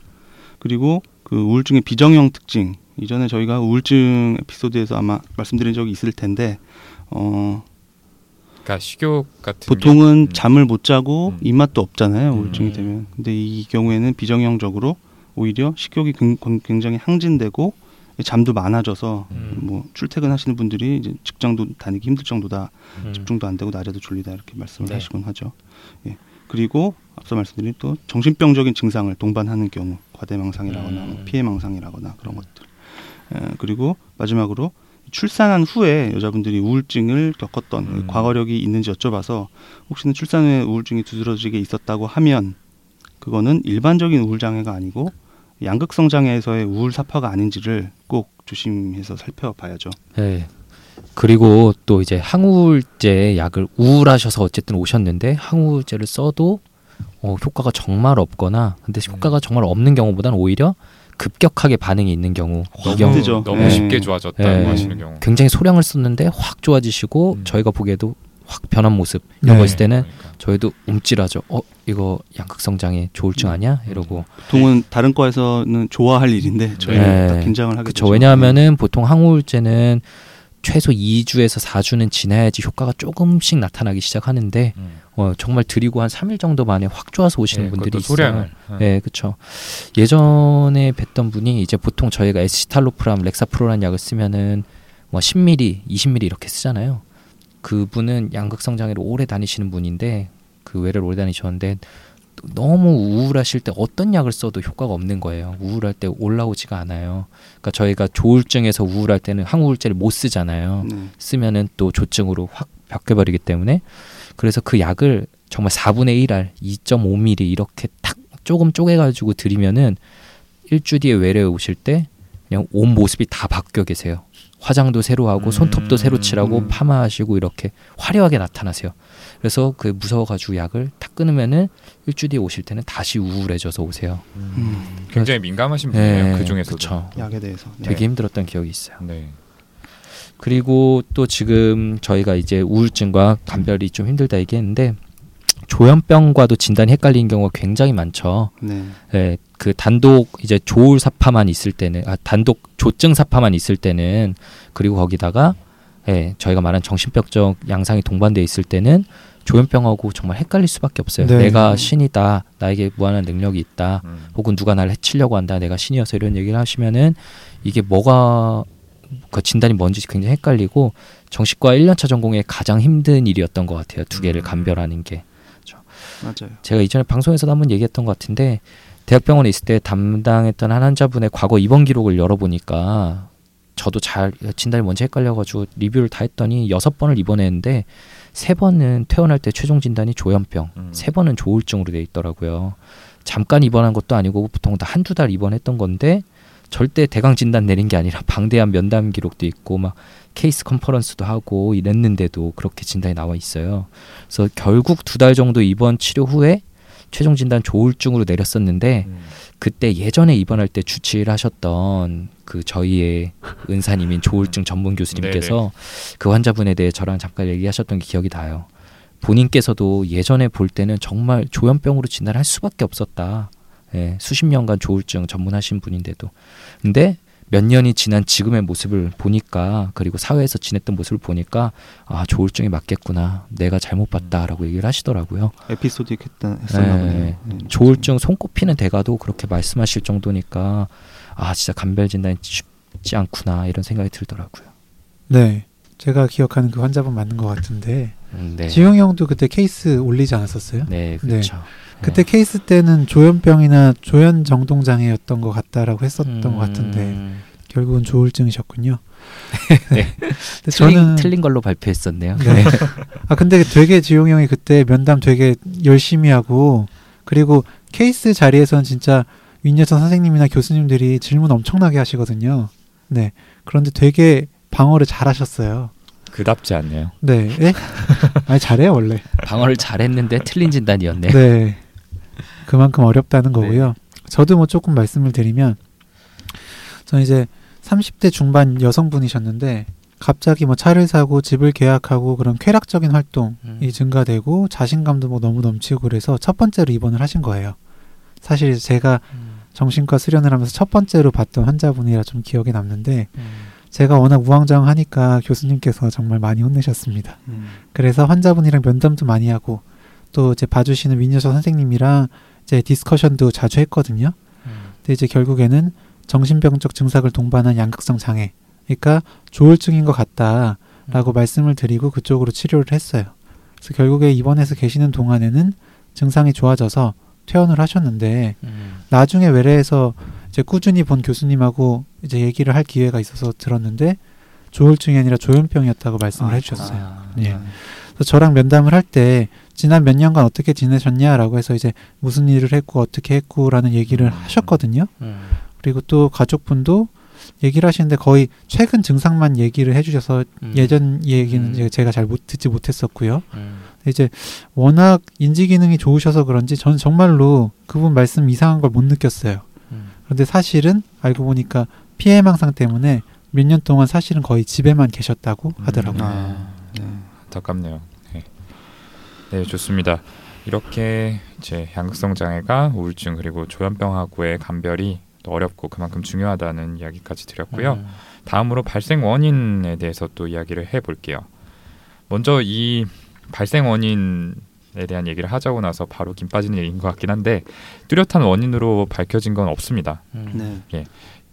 그리고 그 우울증의 비정형 특징 이전에 저희가 우울증 에피소드에서 아마 말씀드린 적이 있을 텐데 어 그러니까 식욕 같은 보통은 게, 음. 잠을 못 자고 음. 입맛도 없잖아요 음. 우울증이 되면 근데 이 경우에는 비정형적으로 오히려 식욕이 굉- 굉장히 항진되고 잠도 많아져서 음. 뭐 출퇴근하시는 분들이 이제 직장도 다니기 힘들 정도다 음. 집중도 안 되고 낮에도 졸리다 이렇게 말씀을 네. 하시곤 하죠. 예. 그리고 앞서 말씀드린 또 정신병적인 증상을 동반하는 경우 과대망상이라거나 음. 뭐 피해망상이라거나 그런 것들. 예, 그리고 마지막으로 출산한 후에 여자분들이 우울증을 겪었던 음. 과거력이 있는지 여쭤봐서 혹시는 출산 후에 우울증이 두드러지게 있었다고 하면 그거는 일반적인 우울 장애가 아니고 양극성 장애에서의 우울 사파가 아닌지를 꼭 조심해서 살펴봐야죠. 네. 그리고 또 이제 항우울제 약을 우울하셔서 어쨌든 오셨는데 항우울제를 써도 어, 효과가 정말 없거나 근데 음. 효과가 정말 없는 경우보다는 오히려 급격하게 반응이 있는 경우 이 너무, 경우. 너무 네. 쉽게 좋아졌다고 네. 하시는 경우. 굉장히 소량을 썼는데 확 좋아지시고 음. 저희가 보기에도 확 변한 모습 이런 네. 거 있을 때는 그러니까. 저희도 움찔하죠. 어 이거 양극성 장애 조울증 음. 아니야? 이러고 보통은 다른 과에서는 좋아할 일인데 저희는 네. 딱 긴장을 하게 그렇죠. 되죠. 왜냐하면은 보통 항우울제는 최소 2주에서 4주는 지나야지 효과가 조금씩 나타나기 시작하는데 음. 어, 정말 드리고 한 3일 정도 만에 확 좋아서 오시는 네, 분들이 있어요. 소량을. 네. 네, 그렇죠. 예전에 뵀던 분이 이제 보통 저희가 에시탈로프람, 렉사프로라는 약을 쓰면은 뭐 10ml, 20ml 이렇게 쓰잖아요. 그분은 양극성 장애로 오래 다니시는 분인데 그 외래를 오래 다니셨는데 너무 우울하실 때 어떤 약을 써도 효과가 없는 거예요. 우울할 때 올라오지가 않아요. 그러니까 저희가 조울증에서 우울할 때는 항우울제를 못 쓰잖아요. 네. 쓰면은 또 조증으로 확 바뀌어버리기 때문에 그래서 그 약을 정말 4분의 1알 2.5ml 이렇게 탁 조금 쪼개가지고 드리면은 일주 뒤에 외래 오실 때 그냥 온 모습이 다 바뀌어 계세요. 화장도 새로 하고 음. 손톱도 새로 칠하고 음. 파마하시고 이렇게 화려하게 나타나세요. 그래서 그 무서워가지고 약을 탁 끊으면은 일주 뒤에 오실 때는 다시 우울해져서 오세요. 음. 굉장히 민감하신 분이에요. 네, 그 중에서도. 그쵸. 약에 대해서. 네. 되게 힘들었던 기억이 있어요. 네. 그리고 또 지금 저희가 이제 우울증과 감별이 좀 힘들다 얘기했는데 조현병과도 진단이 헷갈리는 경우가 굉장히 많죠. 네. 예, 그 단독 이제 조울 사파만 있을 때는 아 단독 조증 사파만 있을 때는 그리고 거기다가 예, 저희가 말한 정신병적 양상이 동반돼 있을 때는 조현병하고 정말 헷갈릴 수밖에 없어요. 네. 내가 신이다, 나에게 무한한 능력이 있다, 음. 혹은 누가 나를 해치려고 한다, 내가 신이어서 이런 얘기를 하시면은 이게 뭐가 그 진단이 뭔지 굉장히 헷갈리고 정신과 1년차 전공에 가장 힘든 일이었던 것 같아요. 두 개를 음. 감별하는 게. 맞아요. 제가 이전에 방송에서도 한번 얘기했던 것 같은데 대학병원에 있을 때 담당했던 한 환자분의 과거 입원 기록을 열어보니까 저도 잘 진단이 뭔지 헷갈려가지고 리뷰를 다 했더니 여섯 번을 입원했는데 세 번은 퇴원할 때 최종 진단이 조현병, 음. 세 번은 조울증으로 돼 있더라고요. 잠깐 입원한 것도 아니고 보통 다 한두 달 입원했던 건데 절대 대강 진단 내린 게 아니라 방대한 면담 기록도 있고 막 케이스 컨퍼런스도 하고 이랬는데도 그렇게 진단이 나와 있어요. 그래서 결국 두 달 정도 입원 치료 후에 최종 진단 조울증으로 내렸었는데 음. 그때 예전에 입원할 때 주치를 하셨던 그 저희의 은사님인 조울증 전문 교수님께서 그 환자분에 대해 저랑 잠깐 얘기하셨던 게 기억이 나요. 본인께서도 예전에 볼 때는 정말 조현병으로 진단할 수밖에 없었다. 예, 수십 년간 조울증 전문하신 분인데도. 근데 몇 년이 지난 지금의 모습을 보니까 그리고 사회에서 지냈던 모습을 보니까 아 조울증이 맞겠구나 내가 잘못 봤다라고 얘기를 하시더라고요. 에피소드 했다 했었나 네. 보네요. 네. 조울증 손꼽히는 대가도 그렇게 말씀하실 정도니까 아 진짜 감별 진단이 쉽지 않구나 이런 생각이 들더라고요. 네. 제가 기억하는 그 환자분 맞는 것 같은데 음, 네. 지용 형도 그때 케이스 올리지 않았었어요? 네, 그렇죠. 그때 케이스 때는 조현병이나 조현 정동 장애였던 것 같다라고 했었던 것 같은데 음, 결국은 조울증이셨군요. 네. 근데 저는 틀린 걸로 발표했었네요. 네. 아 근데 되게 지용 형이 그때 면담 되게 열심히 하고 그리고 케이스 자리에서는 진짜 윤여선 선생님이나 교수님들이 질문 엄청나게 하시거든요. 네. 그런데 되게 방어를 잘 하셨어요. 그답지 않네요. 네. 예? 아니 잘해요 원래. 방어를 잘했는데 틀린 진단이었네. 네. 그만큼 어렵다는 네. 거고요. 저도 뭐 조금 말씀을 드리면 저는 이제 30대 중반 여성분이셨는데 갑자기 뭐 차를 사고 집을 계약하고 그런 쾌락적인 활동이 음. 증가되고 자신감도 뭐 너무 넘치고 그래서 첫 번째로 입원을 하신 거예요. 사실 제가 음, 정신과 수련을 하면서 첫 번째로 봤던 환자분이라 좀 기억에 남는데 음, 제가 워낙 우왕좌왕하니까 교수님께서 정말 많이 혼내셨습니다. 음. 그래서 환자분이랑 면담도 많이 하고 또 이제 봐주시는 민여서 선생님이랑 이제 디스커션도 자주 했거든요. 음. 근데 이제 결국에는 정신병적 증상을 동반한 양극성 장애, 그러니까 조울증인 것 같다라고 말씀을 드리고 그쪽으로 치료를 했어요. 그래서 결국에 입원해서 계시는 동안에는 증상이 좋아져서 퇴원을 하셨는데 음. 나중에 외래에서 이제 꾸준히 본 교수님하고 이제 얘기를 할 기회가 있어서 들었는데 조울증이 아니라 조현병이었다고 말씀을 아, 해주셨어요. 아, 예. 그래서 저랑 면담을 할 때 지난 몇 년간 어떻게 지내셨냐라고 해서 이제 무슨 일을 했고 어떻게 했고라는 얘기를 음. 하셨거든요. 음. 그리고 또 가족분도 얘기를 하시는데 거의 최근 증상만 얘기를 해주셔서 음. 예전 얘기는 음. 제가 잘 못 듣지 못했었고요. 음. 이제 워낙 인지 기능이 좋으셔서 그런지 저는 정말로 그분 말씀 이상한 걸 못 느꼈어요. 음. 그런데 사실은 알고 보니까 피해 망상 때문에 몇 년 동안 사실은 거의 집에만 계셨다고 하더라고요. 아, 네. 안타깝네요. 네. 네, 좋습니다. 이렇게 이제 양극성 장애가 우울증 그리고 조현병하고의 감별이 또 어렵고 그만큼 중요하다는 이야기까지 드렸고요. 음. 다음으로 발생 원인에 대해서 또 이야기를 해볼게요. 먼저 이 발생 원인에 대한 얘기를 하자고 나서 바로 김 빠지는 얘기인 것 같긴 한데 뚜렷한 원인으로 밝혀진 건 없습니다. 음. 네.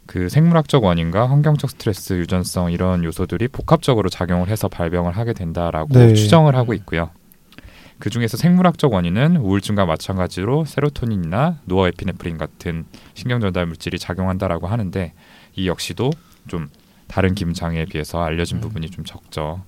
그 생물학적 원인과 환경적 스트레스, 유전성 이런 요소들이 복합적으로 작용을 해서 발병을 하게 된다라고 네. 추정을 하고 있고요. 그 중에서 생물학적 원인은 우울증과 마찬가지로 세로토닌이나 노어에피네프린 같은 신경 전달 물질이 작용한다라고 하는데 이 역시도 좀 다른 기분 장애에 비해서 알려진 음. 부분이 좀 적죠.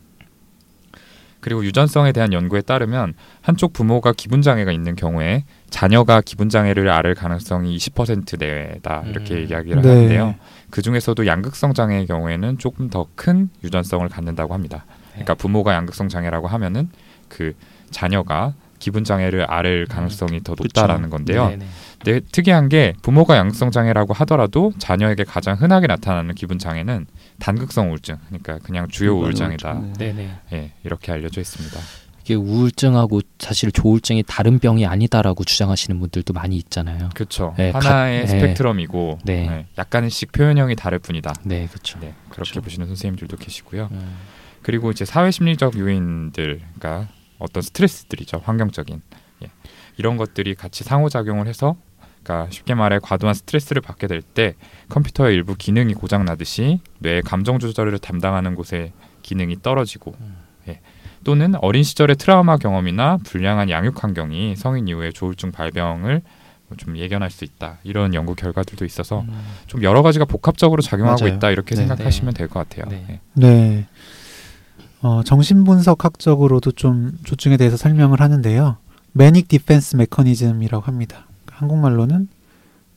그리고 유전성에 대한 연구에 따르면 한쪽 부모가 기분 장애가 있는 경우에 자녀가 기분 장애를 앓을 가능성이 20% 내외다 이렇게 음. 이야기를 네. 하는데요. 그 중에서도 양극성 장애의 경우에는 조금 더 큰 유전성을 갖는다고 합니다. 그러니까 부모가 양극성 장애라고 하면은 그 자녀가 기분 장애를 앓을 가능성이 더 높다라는 건데요. 네네. 네, 특이한 게 부모가 양극성 장애라고 하더라도 자녀에게 가장 흔하게 나타나는 기분 장애는 단극성 우울증, 그러니까 그냥 주요 우울장애다. 네. 네네. 예, 이렇게 알려져 있습니다. 이게 우울증하고 사실 조울증이 다른 병이 아니다라고 주장하시는 분들도 많이 있잖아요. 그렇죠. 네, 하나의 가- 네. 스펙트럼이고 네. 네, 약간씩 표현형이 다를 뿐이다. 네, 그렇죠. 네, 그렇게 그렇죠. 보시는 선생님들도 계시고요. 음. 그리고 이제 사회 심리적 요인들, 그러니까 어떤 스트레스들이죠, 환경적인 예. 이런 것들이 같이 상호작용을 해서, 그러니까 쉽게 말해 과도한 스트레스를 받게 될 때 컴퓨터의 일부 기능이 고장 나듯이 뇌의 감정 조절을 담당하는 곳의 기능이 떨어지고, 예. 또는 어린 시절의 트라우마 경험이나 불량한 양육 환경이 성인 이후에 조울증 발병을 좀 예견할 수 있다 이런 연구 결과들도 있어서 음. 좀 여러 가지가 복합적으로 작용하고 맞아요. 있다 이렇게 네. 생각하시면 될것 같아요. 네. 예. 네. 어, 정신분석학적으로도 좀 조증에 대해서 설명을 하는데요. manic defense mechanism이라고 합니다. 한국말로는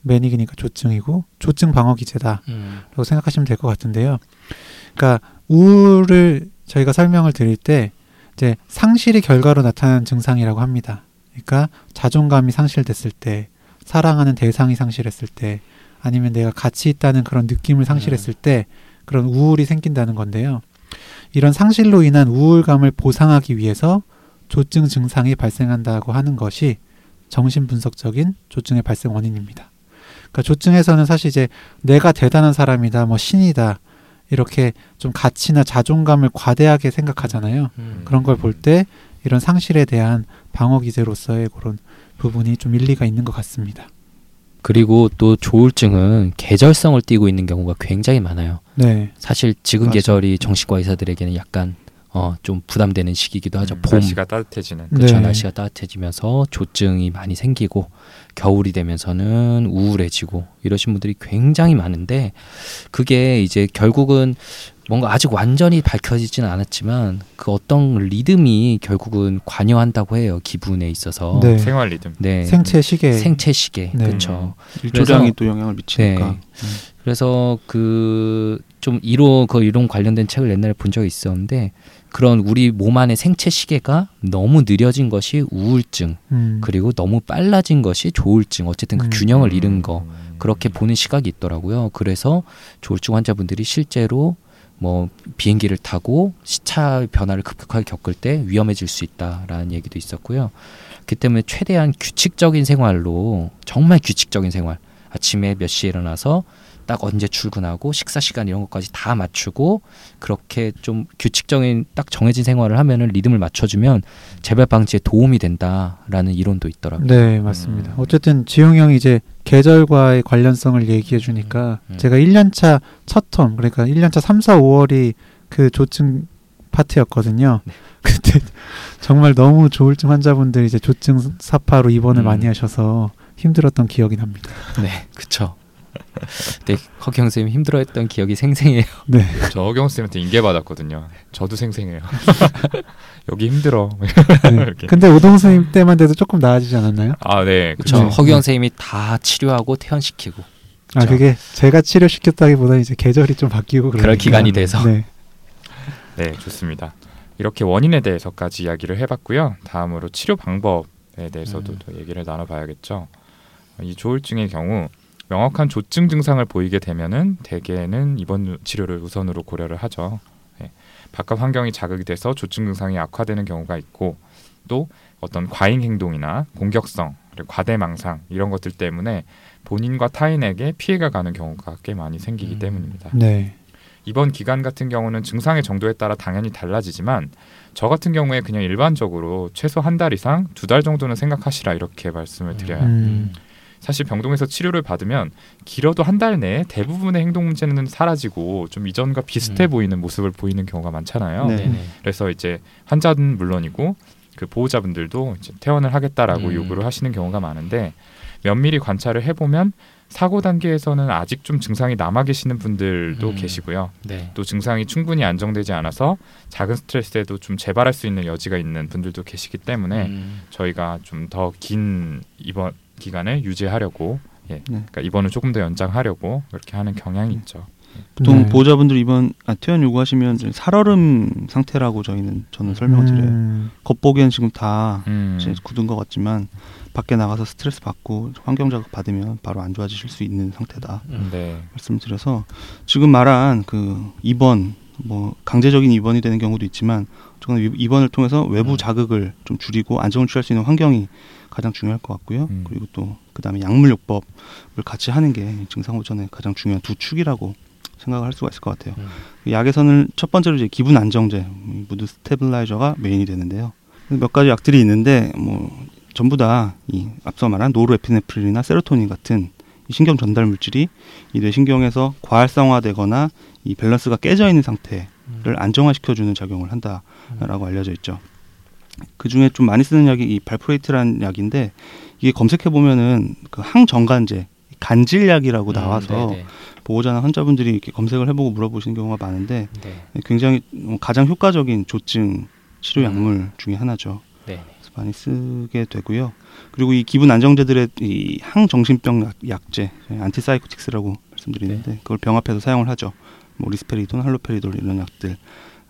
manic이니까 조증이고 조증 방어 기제다라고 음. 생각하시면 될 것 같은데요. 그러니까 우울을 저희가 설명을 드릴 때 이제 상실이 결과로 나타나는 증상이라고 합니다. 그러니까 자존감이 상실됐을 때, 사랑하는 대상이 상실했을 때, 아니면 내가 가치 있다는 그런 느낌을 상실했을 때 그런 우울이 생긴다는 건데요. 이런 상실로 인한 우울감을 보상하기 위해서 조증 증상이 발생한다고 하는 것이 정신분석적인 조증의 발생 원인입니다. 그러니까 조증에서는 사실 이제 내가 대단한 사람이다, 뭐 신이다 이렇게 좀 가치나 자존감을 과대하게 생각하잖아요. 음. 그런 걸 볼 때 이런 상실에 대한 방어 기제로서의 그런 부분이 좀 일리가 있는 것 같습니다. 그리고 또 조울증은 계절성을 띠고 있는 경우가 굉장히 많아요. 네, 사실 지금 맞아요. 계절이 정신과 의사들에게는 약간 어, 좀 부담되는 시기이기도 하죠. 음, 봄, 날씨가 따뜻해지는 네. 그렇죠. 날씨가 따뜻해지면서 조증이 많이 생기고 겨울이 되면서는 우울해지고 이러신 분들이 굉장히 많은데 그게 이제 결국은 뭔가 아직 완전히 밝혀지지는 않았지만 그 어떤 리듬이 결국은 관여한다고 해요 기분에 있어서 네. 생활 리듬. 네. 생체 시계, 생체 시계 네. 그렇죠. 일조량이 그래서- 또 영향을 미치니까. 네. 그래서 그 좀 이론 그 이론 관련된 책을 옛날에 본 적이 있었는데 그런 우리 몸 안의 생체 시계가 너무 느려진 것이 우울증 음, 그리고 너무 빨라진 것이 조울증 어쨌든 그 음. 균형을 잃은 거 음. 그렇게 보는 시각이 있더라고요. 그래서 조울증 환자분들이 실제로 뭐 비행기를 타고 시차 변화를 급격하게 겪을 때 위험해질 수 있다라는 얘기도 있었고요. 그 때문에 최대한 규칙적인 생활로 정말 규칙적인 생활 아침에 몇 시에 일어나서 딱 언제 출근하고 식사 시간 이런 것까지 다 맞추고 그렇게 좀 규칙적인 딱 정해진 생활을 하면은 리듬을 맞춰주면 재발 방지에 도움이 된다라는 이론도 있더라고요. 네, 맞습니다. 음. 어쨌든 지용 형이 이제 계절과의 관련성을 얘기해 주니까 음, 음. 제가 1년차 첫 텀, 그러니까 1년차 3, 4, 5월이 그 조증 파트였거든요. 네. 그때 정말 너무 조울증 환자분들 이제 조증 사파로 입원을 음. 많이 하셔서 힘들었던 기억이 납니다. 네, 그쵸. 네, 허경 쌤이 힘들어했던 기억이 생생해요. 네. 저 허경 쌤한테 인계 받았거든요. 저도 생생해요. 여기 힘들어. 네. 근데 오동수님 때만 돼도 조금 나아지지 않았나요? 아 네. 그쵸. 네. 허경 선생님이 다 치료하고 퇴원시키고 아 그쵸. 그게 제가 치료시켰다기보다 이제 계절이 좀 바뀌고 그러니까. 기간이 돼서. 네. 네, 좋습니다. 이렇게 원인에 대해서까지 이야기를 해봤고요. 다음으로 치료 방법에 대해서도 음. 더 얘기를 나눠봐야겠죠. 이 조울증의 경우 명확한 조증 증상을 보이게 되면은 대개는 입원 치료를 우선으로 고려를 하죠. 네. 바깥 환경이 자극이 돼서 조증 증상이 악화되는 경우가 있고 또 어떤 과잉 행동이나 공격성 그리고 과대망상 이런 것들 때문에 본인과 타인에게 피해가 가는 경우가 꽤 많이 생기기 음. 때문입니다. 네. 이번 기간 같은 경우는 증상의 정도에 따라 당연히 달라지지만 저 같은 경우에 그냥 일반적으로 최소 한 달 이상 두 달 정도는 생각하시라 이렇게 말씀을 드려요. 음. 사실 병동에서 치료를 받으면 길어도 한 달 내에 대부분의 행동 문제는 사라지고 좀 이전과 비슷해 음. 보이는 모습을 보이는 경우가 많잖아요. 네. 그래서 이제 환자는 물론이고 그 보호자분들도 이제 퇴원을 하겠다라고 음. 요구를 하시는 경우가 많은데 면밀히 관찰을 해보면 사고 단계에서는 아직 좀 증상이 남아 계시는 분들도 음. 계시고요. 네. 또 증상이 충분히 안정되지 않아서 작은 스트레스에도 좀 재발할 수 있는 여지가 있는 분들도 계시기 때문에 음. 저희가 좀 더 긴 입원 기간을 유지하려고 예, 네. 그러니까 입원을 조금 더 연장하려고 그렇게 하는 경향이 음. 있죠. 보통 네. 보호자분들 이번 아, 퇴원 요구하시면 좀 살얼음 상태라고 저희는 저는 설명을 드려요. 음. 겉보기엔 지금 다 음, 굳은 것 같지만 밖에 나가서 스트레스 받고 환경 자극 받으면 바로 안 좋아지실 수 있는 상태다 음. 네, 말씀을 드려서 지금 말한 그 입원 뭐 강제적인 입원이 되는 경우도 있지만 저는 이- 입원을 통해서 외부 음. 자극을 좀 줄이고 안정을 취할 수 있는 환경이 가장 중요할 것 같고요. 음. 그리고 또 그다음에 약물요법을 같이 하는 게 증상 호전의 가장 중요한 두 축이라고 생각을 할 수가 있을 것 같아요. 음. 약에서는 첫 번째로 이제 기분 안정제, 이 mood stabilizer가 메인이 되는데요. 몇 가지 약들이 있는데 뭐 전부 다 이 앞서 말한 노르에피네프린이나 세로토닌 같은 이 신경 전달 물질이 이 뇌신경에서 과활성화되거나 이 밸런스가 깨져 있는 상태를 안정화시켜주는 작용을 한다라고 알려져 있죠. 그 중에 좀 많이 쓰는 약이 이 valproate라는 약인데 이게 검색해 보면은 그 항전간제 간질약이라고 나와서 음. 보호자나 환자분들이 이렇게 검색을 해보고 물어보시는 경우가 많은데 네. 굉장히 어, 가장 효과적인 조증 치료 음. 약물 중에 하나죠. 네. 그래서 많이 쓰게 되고요. 그리고 이 기분 안정제들의 이 항정신병 약, 약제, antipsychotics라고 말씀드리는데 네. 그걸 병합해서 사용을 하죠. 뭐 리스페리돈, 할로페리돌 이런 약들 어,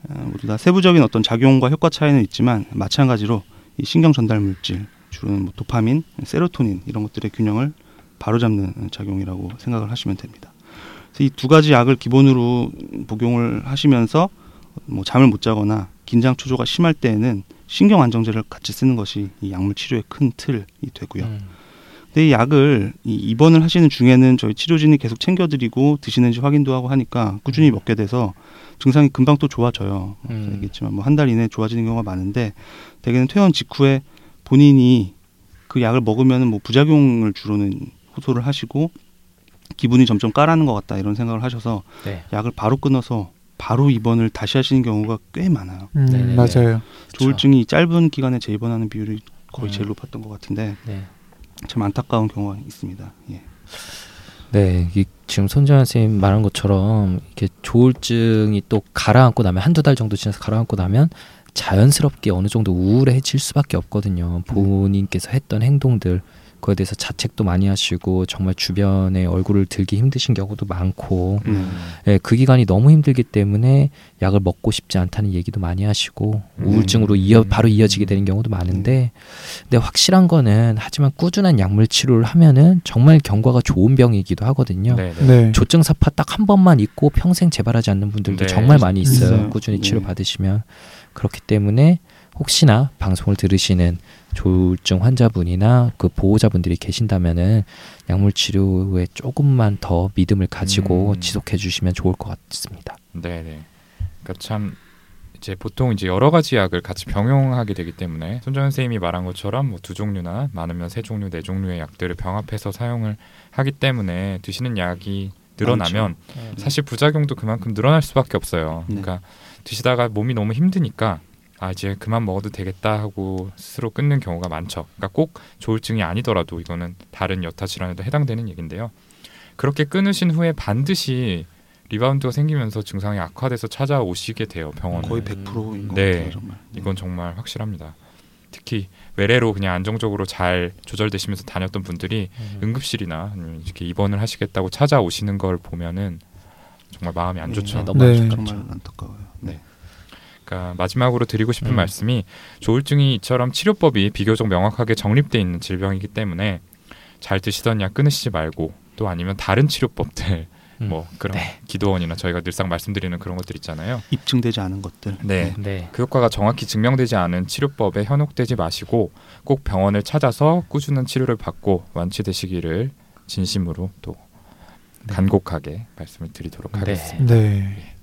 모두 다 세부적인 어떤 작용과 효과 차이는 있지만 마찬가지로 이 신경 전달 물질 주로는 뭐 도파민, 세로토닌 이런 것들의 균형을 바로잡는 작용이라고 생각을 하시면 됩니다. 이 두 가지 약을 기본으로 복용을 하시면서 뭐 잠을 못 자거나 긴장 초조가 심할 때에는 신경 안정제를 같이 쓰는 것이 이 약물 치료의 큰 틀이 되고요. 음. 근데 이 약을 이 입원을 하시는 중에는 저희 치료진이 계속 챙겨드리고 드시는지 확인도 하고 하니까 꾸준히 먹게 돼서 증상이 금방 또 좋아져요. 음. 알겠지만 뭐 한 달 이내에 좋아지는 경우가 많은데 대개는 퇴원 직후에 본인이 그 약을 먹으면 뭐 부작용을 주로는 호소를 하시고 기분이 점점 까라는 것 같다 이런 생각을 하셔서 네. 약을 바로 끊어서 바로 입원을 다시 하시는 경우가 꽤 많아요. 음, 네네네. 맞아요. 그쵸. 조울증이 짧은 기간에 재입원하는 비율이 거의 음. 제일 높았던 것 같은데 네. 참 안타까운 경우가 있습니다. 예. 네, 이 지금 손정현 선생님 말한 것처럼 이렇게 조울증이 또 가라앉고 나면 한두 달 정도 지나서 가라앉고 나면 자연스럽게 어느 정도 우울해질 수밖에 없거든요. 본인께서 했던 행동들 그거에 대해서 자책도 많이 하시고 정말 주변에 얼굴을 들기 힘드신 경우도 많고 음. 예, 그 기간이 너무 힘들기 때문에 약을 먹고 싶지 않다는 얘기도 많이 하시고 음. 우울증으로 이어 바로 이어지게 되는 경우도 많은데 근데 확실한 거는 하지만 꾸준한 약물 치료를 하면은 정말 경과가 좋은 병이기도 하거든요. 네, 네. 네. 조증 사파 딱 한 번만 있고 평생 재발하지 않는 분들도 네, 정말 많이 있어요. 있어요. 꾸준히 네. 치료 받으시면 그렇기 때문에 혹시나 방송을 들으시는 조울증 환자분이나 그 보호자분들이 계신다면은 약물 치료에 조금만 더 믿음을 가지고 음. 지속해 주시면 좋을 것 같습니다. 네, 네. 그러니까 참 이제 보통 이제 여러 가지 약을 같이 병용하게 되기 때문에 손정현 선생님이 말한 것처럼 뭐 두 종류나 많으면 세 종류, 네 종류의 약들을 병합해서 사용을 하기 때문에 드시는 약이 늘어나면 사실 부작용도 그만큼 늘어날 수밖에 없어요. 네. 그러니까 드시다가 몸이 너무 힘드니까 아 이제 그만 먹어도 되겠다 하고 스스로 끊는 경우가 많죠. 그러니까 꼭 조울증이 아니더라도 이거는 다른 여타 질환에도 해당되는 얘긴데요. 그렇게 끊으신 후에 반드시 리바운드가 생기면서 증상이 악화돼서 찾아오시게 돼요 병원에. 거의 100%인 것 네. 같아요 정말. 이건 정말 확실합니다. 특히 외래로 그냥 안정적으로 잘 조절되시면서 다녔던 분들이 응급실이나 아니면 이렇게 입원을 하시겠다고 찾아오시는 걸 보면은 정말 마음이 안 좋죠. 네, 너무 안 네. 안타까워요. 네. 그러니까 마지막으로 드리고 싶은 음. 말씀이 조울증이 이처럼 치료법이 비교적 명확하게 정립돼 있는 질병이기 때문에 잘 드시던 약 끊으시지 말고 또 아니면 다른 치료법들 음. 뭐 그런 네. 기도원이나 저희가 늘상 말씀드리는 그런 것들 있잖아요. 입증되지 않은 것들. 네. 네. 그 효과가 정확히 증명되지 않은 치료법에 현혹되지 마시고 꼭 병원을 찾아서 꾸준한 치료를 받고 완치되시기를 진심으로 또 네. 간곡하게 말씀을 드리도록 네. 하겠습니다. 네.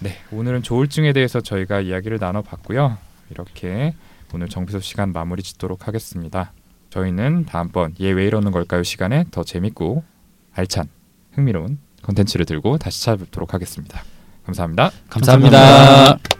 네, 오늘은 조울증에 대해서 저희가 이야기를 나눠봤고요. 이렇게 오늘 정비소 시간 마무리 짓도록 하겠습니다. 저희는 다음번 얘 왜 이러는 걸까요 시간에 더 재밌고 알찬 흥미로운 컨텐츠를 들고 다시 찾아뵙도록 하겠습니다. 감사합니다. 감사합니다.